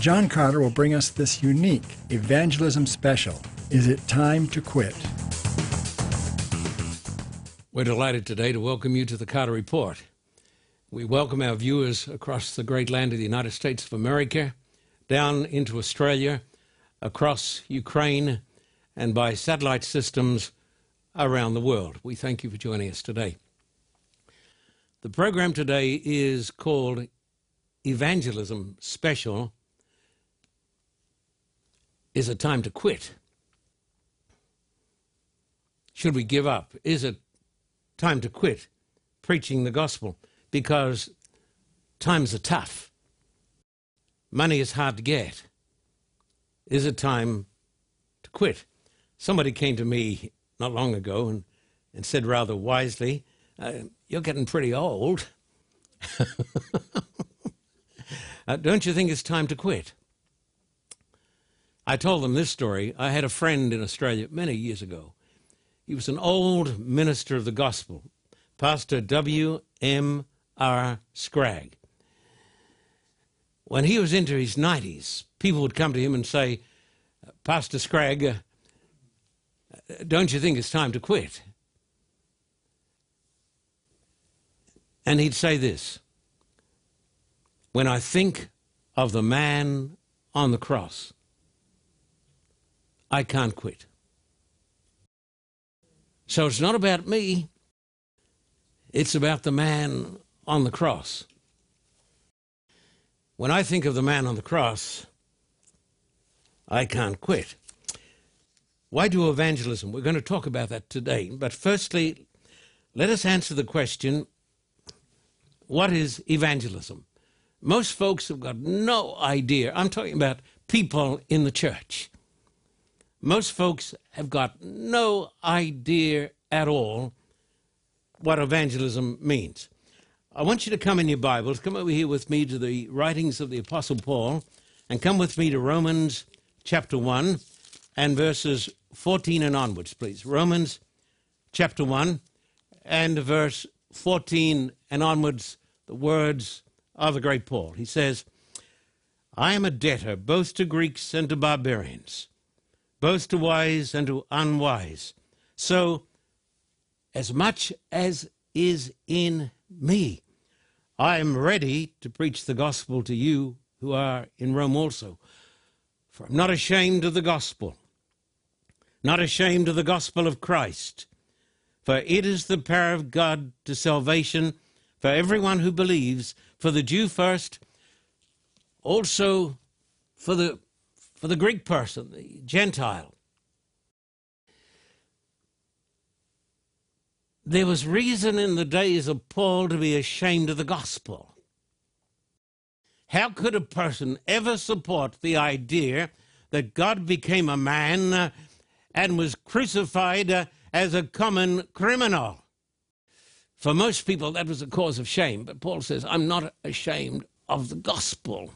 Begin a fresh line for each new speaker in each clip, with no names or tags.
John Carter will bring us this unique evangelism special. Is it time to quit?
We're delighted today to welcome you to the Carter Report. We welcome our viewers across the great land of the United States of America, down into Australia, across Ukraine, and by satellite systems around the world. We thank you for joining us today. The program today is called Evangelism Special is it time to quit? Should we give up? Is it time to quit preaching the gospel? Because times are tough. Money is hard to get. Is it time to quit? Somebody came to me not long ago and, and said rather wisely, uh, You're getting pretty old. uh, don't you think it's time to quit? I told them this story. I had a friend in Australia many years ago. He was an old minister of the gospel, Pastor W. M. R. Scragg. When he was into his 90s, people would come to him and say, Pastor Scragg, uh, don't you think it's time to quit? And he'd say this When I think of the man on the cross, I can't quit. So it's not about me, it's about the man on the cross. When I think of the man on the cross, I can't quit. Why do evangelism? We're going to talk about that today. But firstly, let us answer the question what is evangelism? Most folks have got no idea. I'm talking about people in the church most folks have got no idea at all what evangelism means. I want you to come in your Bibles, come over here with me to the writings of the Apostle Paul, and come with me to Romans chapter 1 and verses 14 and onwards, please. Romans chapter 1 and verse 14 and onwards, the words of the great Paul. He says, I am a debtor both to Greeks and to barbarians both to wise and to unwise. So, as much as is in me, I am ready to preach the gospel to you who are in Rome also. For I'm not ashamed of the gospel, not ashamed of the gospel of Christ, for it is the power of God to salvation for everyone who believes, for the Jew first, also for the for the Greek person, the Gentile. There was reason in the days of Paul to be ashamed of the gospel. How could a person ever support the idea that God became a man uh, and was crucified uh, as a common criminal? For most people, that was a cause of shame. But Paul says, I'm not ashamed of the gospel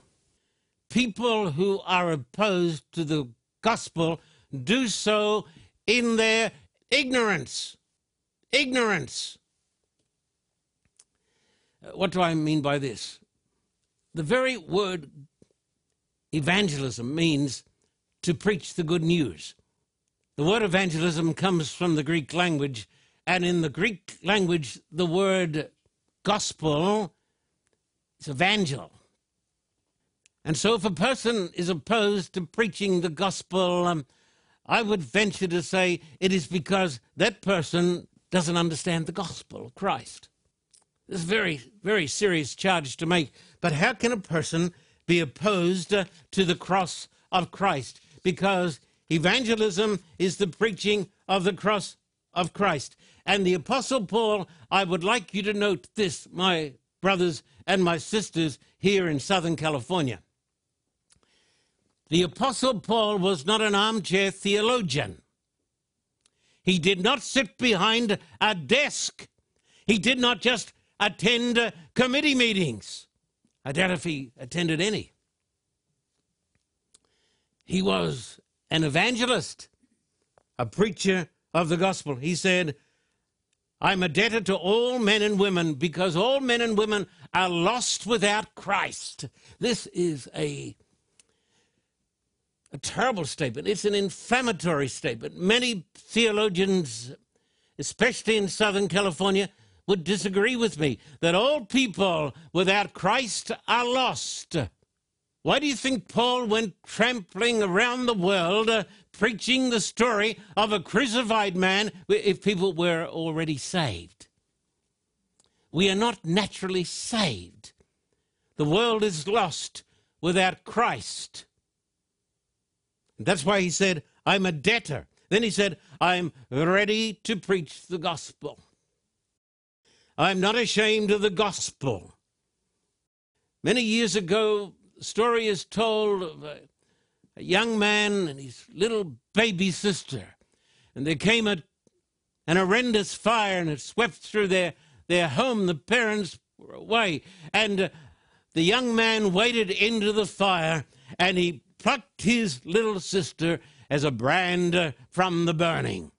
people who are opposed to the gospel do so in their ignorance. Ignorance. Uh, what do I mean by this? The very word evangelism means to preach the good news. The word evangelism comes from the Greek language, and in the Greek language, the word gospel is evangel. And so, if a person is opposed to preaching the gospel, um, I would venture to say it is because that person doesn't understand the gospel of Christ. This is a very, very serious charge to make. But how can a person be opposed uh, to the cross of Christ? Because evangelism is the preaching of the cross of Christ. And the Apostle Paul, I would like you to note this, my brothers and my sisters here in Southern California. The Apostle Paul was not an armchair theologian. He did not sit behind a desk. He did not just attend uh, committee meetings. I doubt if he attended any. He was an evangelist, a preacher of the gospel. He said, I'm a debtor to all men and women because all men and women are lost without Christ. This is a, a terrible statement. It's an inflammatory statement. Many theologians, especially in Southern California, would disagree with me that all people without Christ are lost. Why do you think Paul went trampling around the world uh, preaching the story of a crucified man if people were already saved? We are not naturally saved. The world is lost without Christ. That's why he said, I'm a debtor. Then he said, I'm ready to preach the gospel. I'm not ashamed of the gospel. Many years ago, the story is told of a, a young man and his little baby sister. And there came a, an horrendous fire and it swept through their, their home. The parents were away. And uh, the young man waded into the fire and he plucked his little sister as a brand uh, from the burning.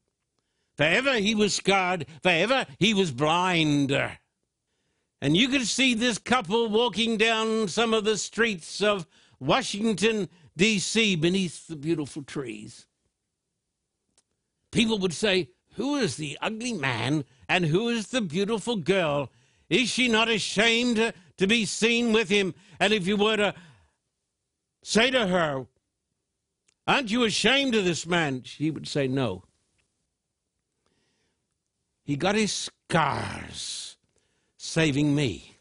Forever he was scarred, forever he was blind. And you could see this couple walking down some of the streets of Washington, D.C., beneath the beautiful trees. People would say, Who is the ugly man and who is the beautiful girl? Is she not ashamed to be seen with him? And if you were to say to her, Aren't you ashamed of this man? She would say, No. He got his scars saving me.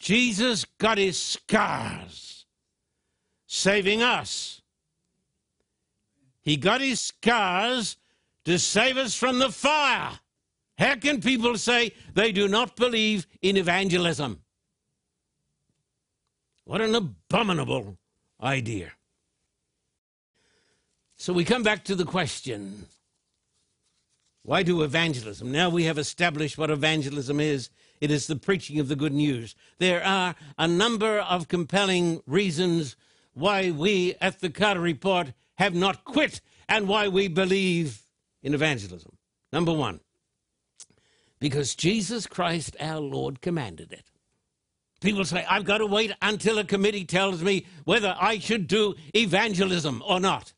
Jesus got his scars saving us. He got his scars to save us from the fire. How can people say they do not believe in evangelism? What an abominable idea. So we come back to the question why do evangelism? Now we have established what evangelism is. It is the preaching of the good news. There are a number of compelling reasons why we at the Carter Report have not quit and why we believe in evangelism. Number one, because Jesus Christ our Lord commanded it. People say, I've got to wait until a committee tells me whether I should do evangelism or not.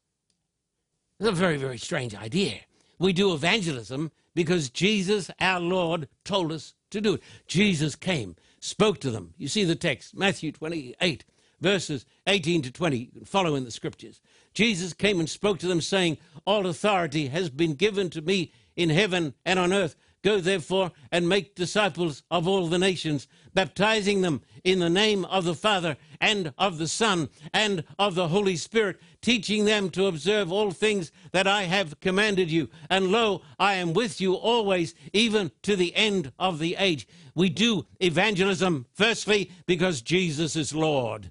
It's a very, very strange idea. We do evangelism because Jesus, our Lord, told us to do it. Jesus came, spoke to them. You see the text, Matthew 28, verses 18 to 20. You can follow in the scriptures. Jesus came and spoke to them, saying, All authority has been given to me in heaven and on earth. Go therefore and make disciples of all the nations, baptizing them in the name of the Father and of the Son and of the Holy Spirit, teaching them to observe all things that I have commanded you. And lo, I am with you always, even to the end of the age. We do evangelism, firstly, because Jesus is Lord.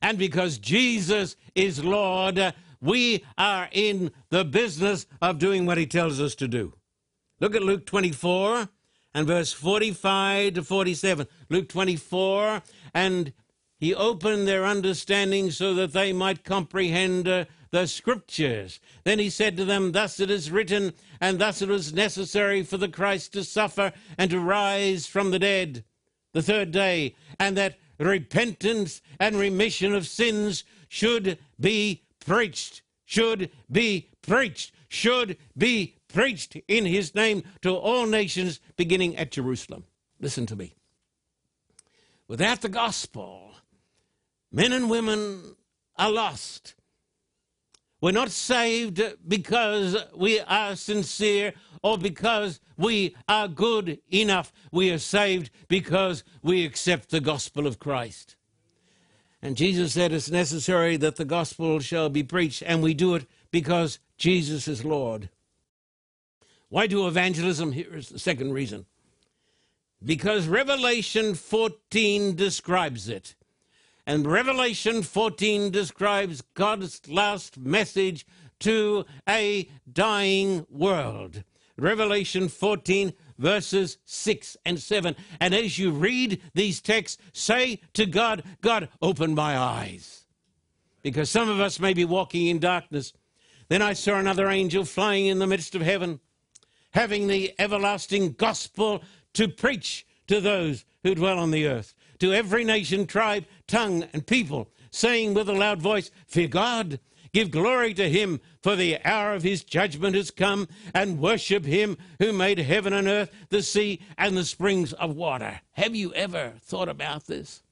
And because Jesus is Lord, we are in the business of doing what he tells us to do. Look at Luke 24 and verse 45 to 47. Luke 24, and he opened their understanding so that they might comprehend uh, the scriptures. Then he said to them, Thus it is written, and thus it was necessary for the Christ to suffer and to rise from the dead the third day, and that repentance and remission of sins should be preached, should be preached, should be preached in his name to all nations, beginning at Jerusalem. Listen to me. Without the gospel, men and women are lost. We're not saved because we are sincere or because we are good enough. We are saved because we accept the gospel of Christ. And Jesus said it's necessary that the gospel shall be preached, and we do it because Jesus is Lord. Why do evangelism? Here is the second reason because Revelation 14 describes it. And Revelation 14 describes God's last message to a dying world. Revelation 14, verses 6 and 7. And as you read these texts, say to God, God, open my eyes. Because some of us may be walking in darkness. Then I saw another angel flying in the midst of heaven, having the everlasting gospel to preach to those who dwell on the earth, to every nation, tribe, tongue, and people, saying with a loud voice, Fear God, give glory to him, for the hour of his judgment has come, and worship him who made heaven and earth, the sea, and the springs of water. Have you ever thought about this?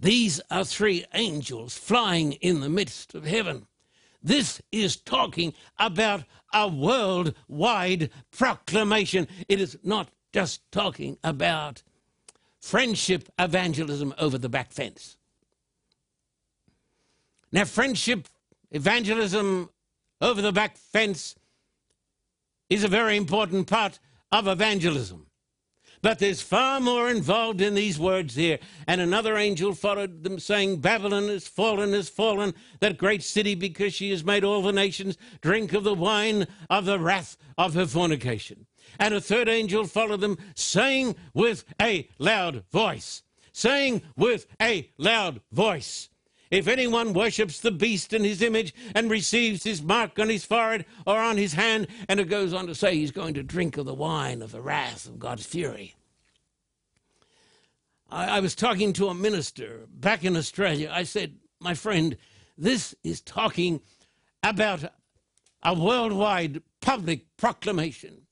These are three angels flying in the midst of heaven. This is talking about a worldwide proclamation. It is not just talking about friendship evangelism over the back fence. Now, friendship evangelism over the back fence is a very important part of evangelism. But there's far more involved in these words here. And another angel followed them, saying, Babylon is fallen, is fallen, that great city, because she has made all the nations drink of the wine of the wrath of her fornication. And a third angel followed them, saying with a loud voice, saying with a loud voice, if anyone worships the beast in his image and receives his mark on his forehead or on his hand, and it goes on to say he's going to drink of the wine of the wrath of God's fury. I, I was talking to a minister back in Australia. I said, My friend, this is talking about a worldwide public proclamation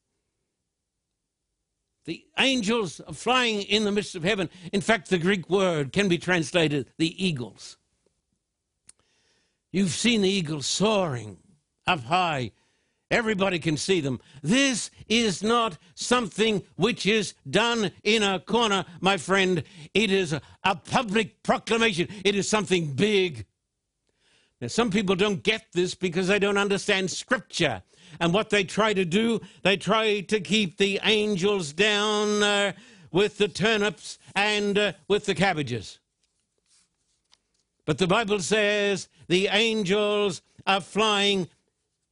the angels are flying in the midst of heaven. In fact, the Greek word can be translated the eagles. You've seen the eagles soaring up high. Everybody can see them. This is not something which is done in a corner, my friend. It is a, public proclamation. It is something big. Now, some people don't get this because they don't understand Scripture. And what they try to do, they try to keep the angels down uh, with the turnips and uh, with the cabbages. But the Bible says the angels are flying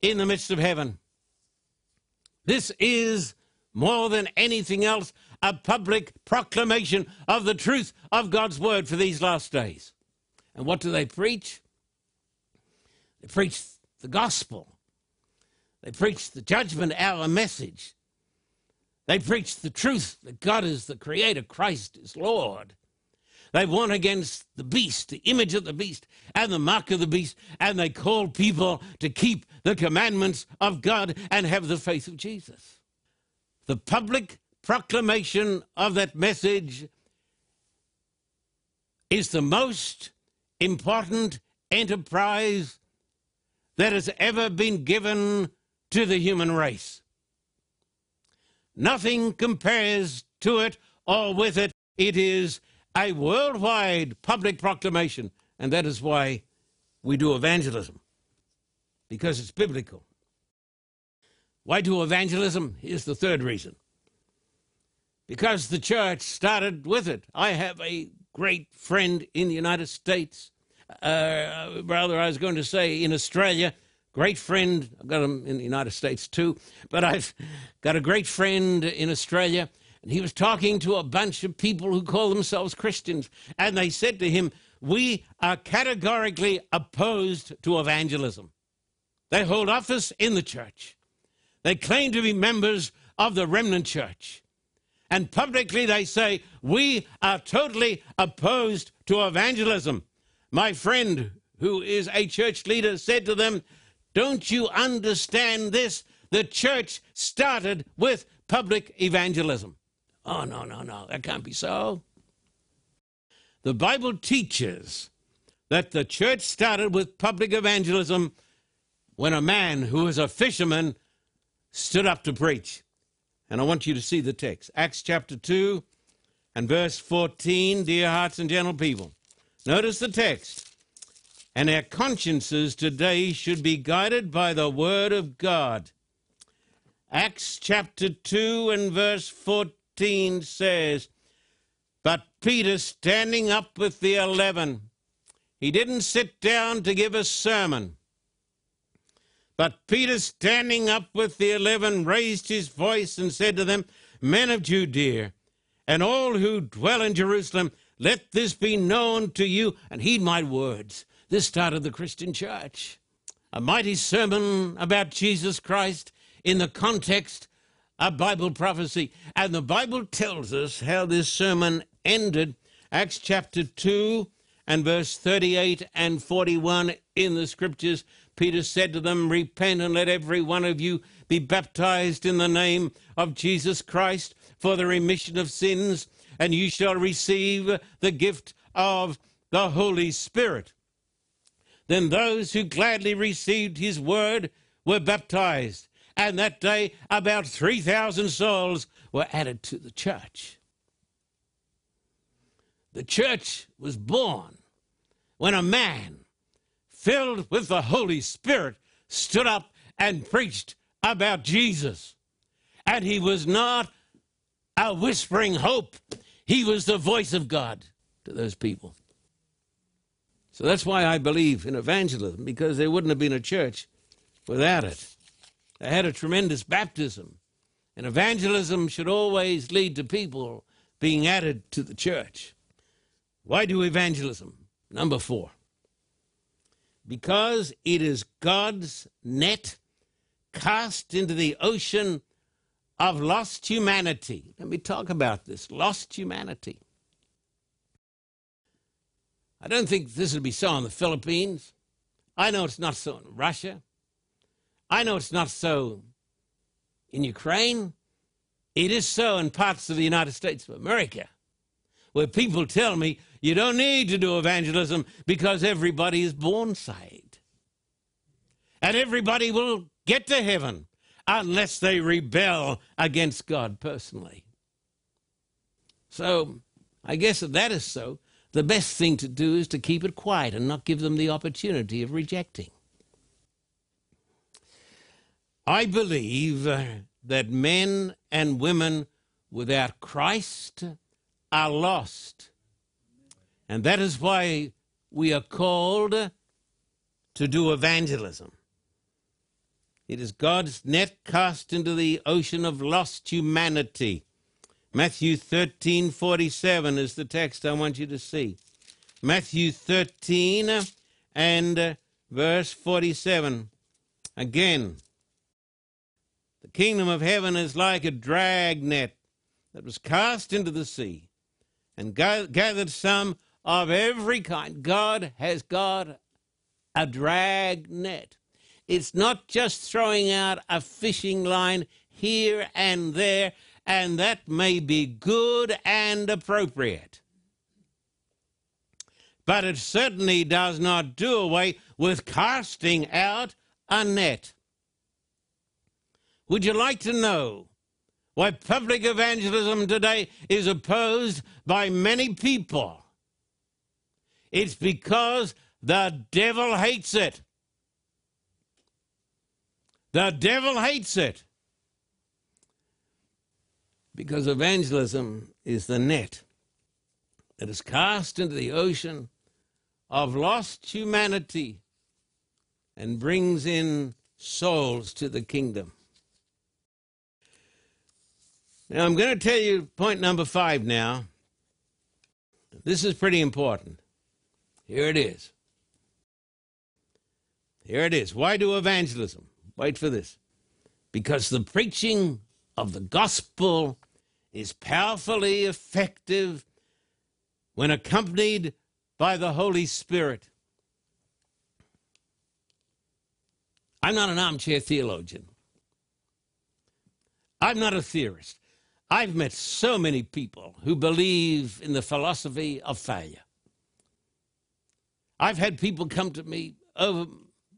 in the midst of heaven. This is more than anything else a public proclamation of the truth of God's word for these last days. And what do they preach? They preach the gospel. They preach the judgment hour message. They preach the truth that God is the creator, Christ is Lord. They won against the beast, the image of the beast, and the mark of the beast, and they call people to keep the commandments of God and have the faith of Jesus. The public proclamation of that message is the most important enterprise that has ever been given to the human race. Nothing compares to it or with it. It is a worldwide public proclamation, and that is why we do evangelism, because it's biblical. Why do evangelism? Here's the third reason. Because the church started with it. I have a great friend in the United States, uh, rather, I was going to say in Australia, great friend. I've got him in the United States too, but I've got a great friend in Australia. And he was talking to a bunch of people who call themselves Christians. And they said to him, We are categorically opposed to evangelism. They hold office in the church, they claim to be members of the remnant church. And publicly they say, We are totally opposed to evangelism. My friend, who is a church leader, said to them, don't you understand this? The church started with public evangelism. Oh, no, no, no, that can't be so. The Bible teaches that the church started with public evangelism when a man who was a fisherman stood up to preach. And I want you to see the text Acts chapter 2 and verse 14, dear hearts and gentle people. Notice the text and our consciences today should be guided by the Word of God. Acts chapter 2 and verse 14. 13 says, But Peter, standing up with the eleven, he didn't sit down to give a sermon. But Peter, standing up with the eleven, raised his voice and said to them, Men of Judea, and all who dwell in Jerusalem, let this be known to you, and heed my words. This started the Christian church. A mighty sermon about Jesus Christ in the context of Bible prophecy. And the Bible tells us how this sermon ended. Acts chapter 2 and verse 38 and 41 in the scriptures. Peter said to them, Repent and let every one of you be baptized in the name of Jesus Christ for the remission of sins, and you shall receive the gift of the Holy Spirit. Then those who gladly received his word were baptized, and that day about 3,000 souls were added to the church. The church was born when a man filled with the Holy Spirit stood up and preached about Jesus. And he was not a whispering hope, he was the voice of God to those people. So that's why I believe in evangelism, because there wouldn't have been a church without it. They had a tremendous baptism. And evangelism should always lead to people being added to the church. Why do evangelism? Number four. Because it is God's net cast into the ocean of lost humanity. Let me talk about this lost humanity. I don't think this will be so in the Philippines. I know it's not so in Russia. I know it's not so in Ukraine. It is so in parts of the United States of America, where people tell me you don't need to do evangelism because everybody is born saved. And everybody will get to heaven unless they rebel against God personally. So, I guess if that is so, the best thing to do is to keep it quiet and not give them the opportunity of rejecting. I believe uh, that men and women without Christ are lost. And that is why we are called to do evangelism. It is God's net cast into the ocean of lost humanity. Matthew 13 47 is the text I want you to see. Matthew 13 and uh, verse 47. Again, kingdom of heaven is like a drag net that was cast into the sea and gathered some of every kind. God has got a drag net. It's not just throwing out a fishing line here and there, and that may be good and appropriate. But it certainly does not do away with casting out a net. Would you like to know why public evangelism today is opposed by many people? It's because the devil hates it. The devil hates it. Because evangelism is the net that is cast into the ocean of lost humanity and brings in souls to the kingdom. Now, I'm going to tell you point number five now. This is pretty important. Here it is. Here it is. Why do evangelism? Wait for this. Because the preaching of the gospel is powerfully effective when accompanied by the Holy Spirit. I'm not an armchair theologian. I'm not a theorist. I've met so many people who believe in the philosophy of failure. I've had people come to me over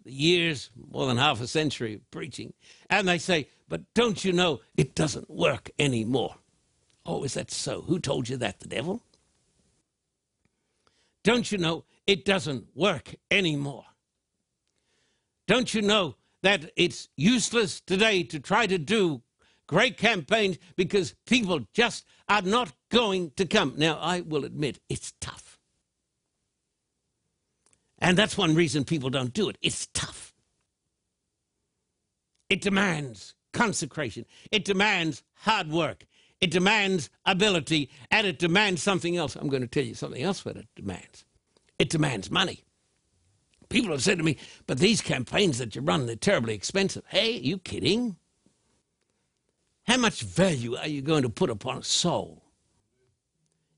the years, more than half a century of preaching, and they say, But don't you know it doesn't work anymore? Oh, is that so? Who told you that? The devil? Don't you know it doesn't work anymore? Don't you know that it's useless today to try to do great campaigns because people just are not going to come. Now, I will admit it's tough. And that's one reason people don't do it. It's tough. It demands consecration, it demands hard work, it demands ability, and it demands something else. I'm going to tell you something else what it demands it demands money. People have said to me, but these campaigns that you run, they're terribly expensive. Hey, you kidding? How much value are you going to put upon a soul?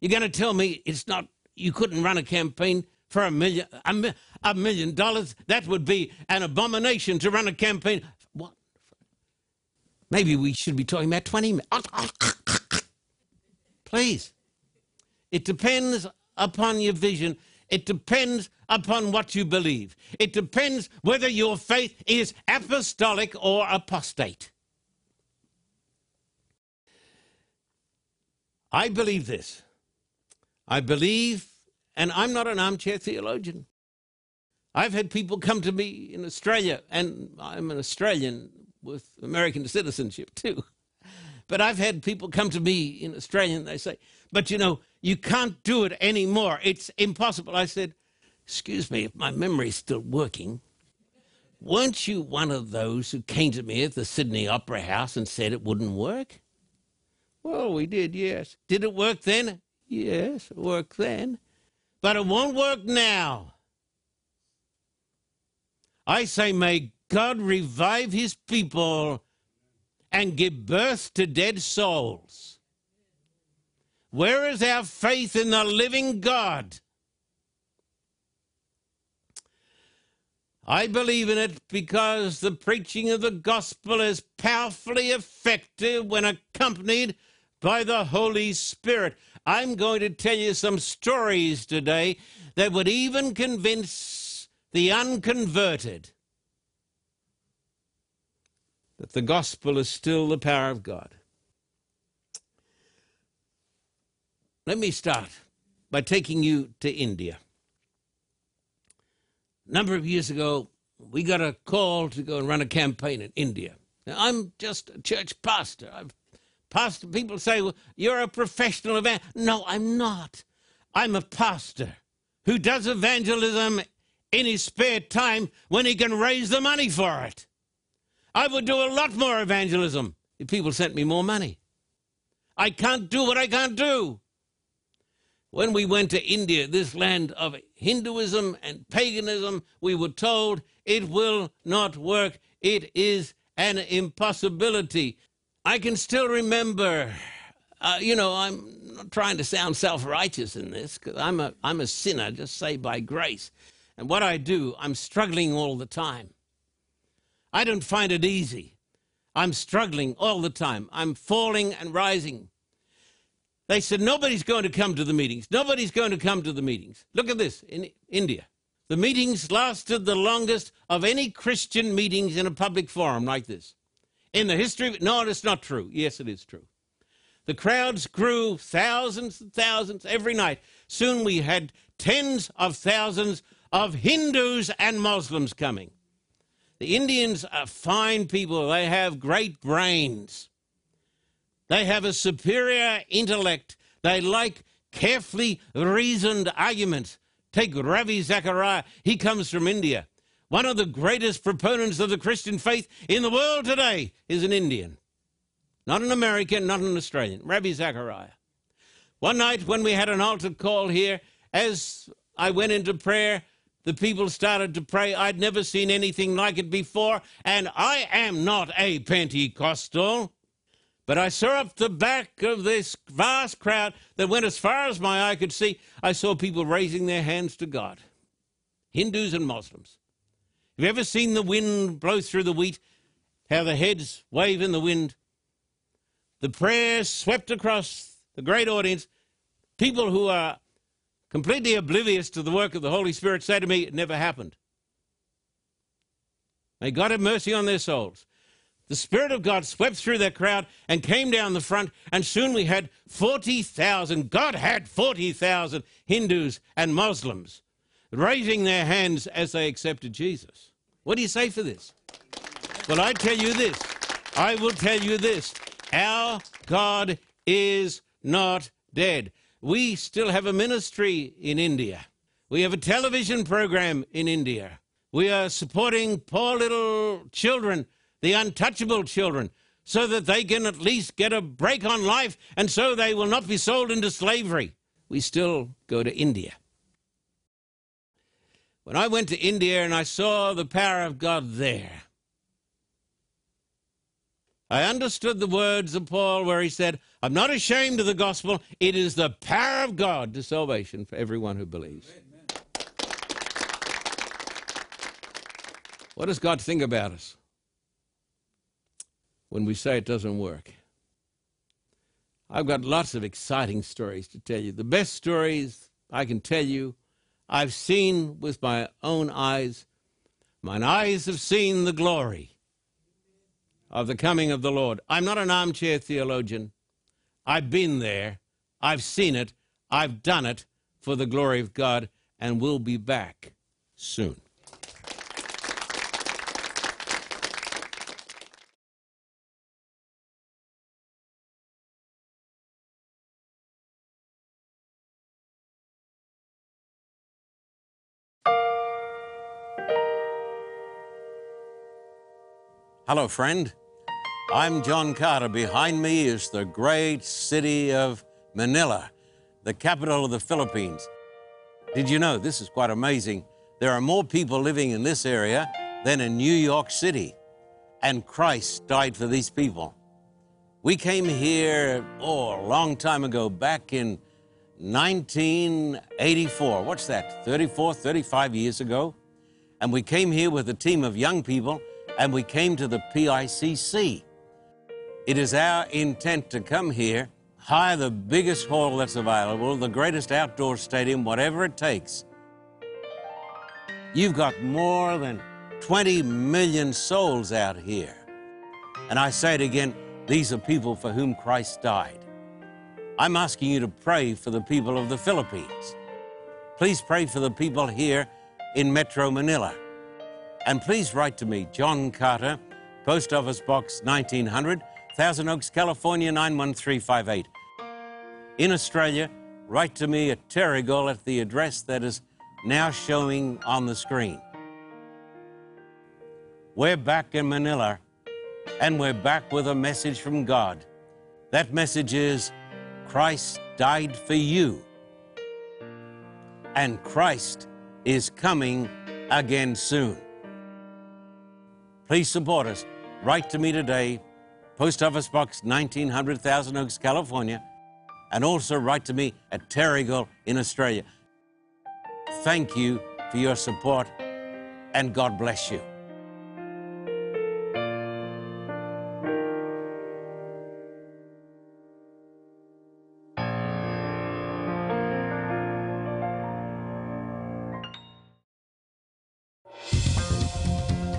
You're going to tell me it's not, you couldn't run a campaign for a million, a, a million dollars? That would be an abomination to run a campaign. What? Maybe we should be talking about 20 million. Please. It depends upon your vision. It depends upon what you believe. It depends whether your faith is apostolic or apostate. I believe this. I believe, and I'm not an armchair theologian. I've had people come to me in Australia, and I'm an Australian with American citizenship too. But I've had people come to me in Australia and they say, but you know, you can't do it anymore. It's impossible. I said, excuse me, if my memory's still working, weren't you one of those who came to me at the Sydney Opera House and said it wouldn't work? Well, we did, yes. Did it work then? Yes, it worked then. But it won't work now. I say, may God revive his people and give birth to dead souls. Where is our faith in the living God? I believe in it because the preaching of the gospel is powerfully effective when accompanied by the Holy Spirit. I'm going to tell you some stories today that would even convince the unconverted that the gospel is still the power of God. Let me start by taking you to India. A number of years ago, we got a call to go and run a campaign in India. Now, I'm just a church pastor. I've pastor people say, well, you're a professional evangelist. No, I'm not. I'm a pastor who does evangelism in his spare time when he can raise the money for it. I would do a lot more evangelism if people sent me more money. I can't do what I can't do. When we went to India, this land of Hinduism and paganism, we were told it will not work. It is an impossibility. I can still remember, uh, you know, I'm not trying to sound self righteous in this because I'm a, I'm a sinner just saved by grace. And what I do, I'm struggling all the time. I don't find it easy. I'm struggling all the time. I'm falling and rising. They said, nobody's going to come to the meetings. Nobody's going to come to the meetings. Look at this in India. The meetings lasted the longest of any Christian meetings in a public forum like this. In the history of no, it's not true. Yes, it is true. The crowds grew thousands and thousands every night. Soon we had tens of thousands of Hindus and Muslims coming. The Indians are fine people. They have great brains. They have a superior intellect. They like carefully reasoned arguments. Take Ravi Zachariah. He comes from India. One of the greatest proponents of the Christian faith in the world today is an Indian. Not an American, not an Australian. Ravi Zachariah. One night when we had an altar call here, as I went into prayer, the people started to pray. I'd never seen anything like it before, and I am not a Pentecostal. But I saw up the back of this vast crowd that went as far as my eye could see. I saw people raising their hands to God Hindus and Muslims. Have you ever seen the wind blow through the wheat? How the heads wave in the wind? The prayer swept across the great audience. People who are completely oblivious to the work of the Holy Spirit, say to me, It never happened. May God have mercy on their souls. The Spirit of God swept through that crowd and came down the front, and soon we had 40,000, God had 40,000 Hindus and Muslims raising their hands as they accepted Jesus. What do you say for this? Well, I tell you this. I will tell you this.
Our God is not dead. We still have a ministry in India. We have a television program in India. We are supporting poor little children, the untouchable children, so that they can at least get a break on life and so they will not be sold into slavery. We still go to India. When I went to India and I saw the power of God there, I understood the words of Paul where he said, I'm not ashamed of the gospel. It is the power of God to salvation for everyone who believes. Amen. What does God think about us when we say it doesn't work? I've got lots of exciting stories to tell you. The best stories I can tell you, I've seen with my own eyes. Mine eyes have seen the glory of the coming of the Lord. I'm not an armchair theologian. I've been there. I've seen it. I've done it for the glory of God and will be back soon.
Hello, friend. I'm John Carter. Behind me is the great city of Manila, the capital of the Philippines. Did you know, this is quite amazing, there are more people living in this area than in New York City. And Christ died for these people. We came here, oh, a long time ago, back in 1984. What's that, 34, 35 years ago? And we came here with a team of young people and we came to the PICC. It is our intent to come here, hire the biggest hall that's available, the greatest outdoor stadium, whatever it takes. You've got more than 20 million souls out here. And I say it again, these are people for whom Christ died. I'm asking you to pray for the people of the Philippines. Please pray for the people here in Metro Manila. And please write to me, John Carter, Post Office Box 1900, Thousand Oaks, California 91358. In Australia, write to me at Terrigal at the address that is now showing on the screen. We're back in Manila, and we're back with a message from God. That message is Christ died for you, and Christ is coming again soon. Please support us. Write to me today, Post Office Box 1900, Thousand Oaks, California, and also write to me at Terrigal in Australia. Thank you for your support, and God bless you.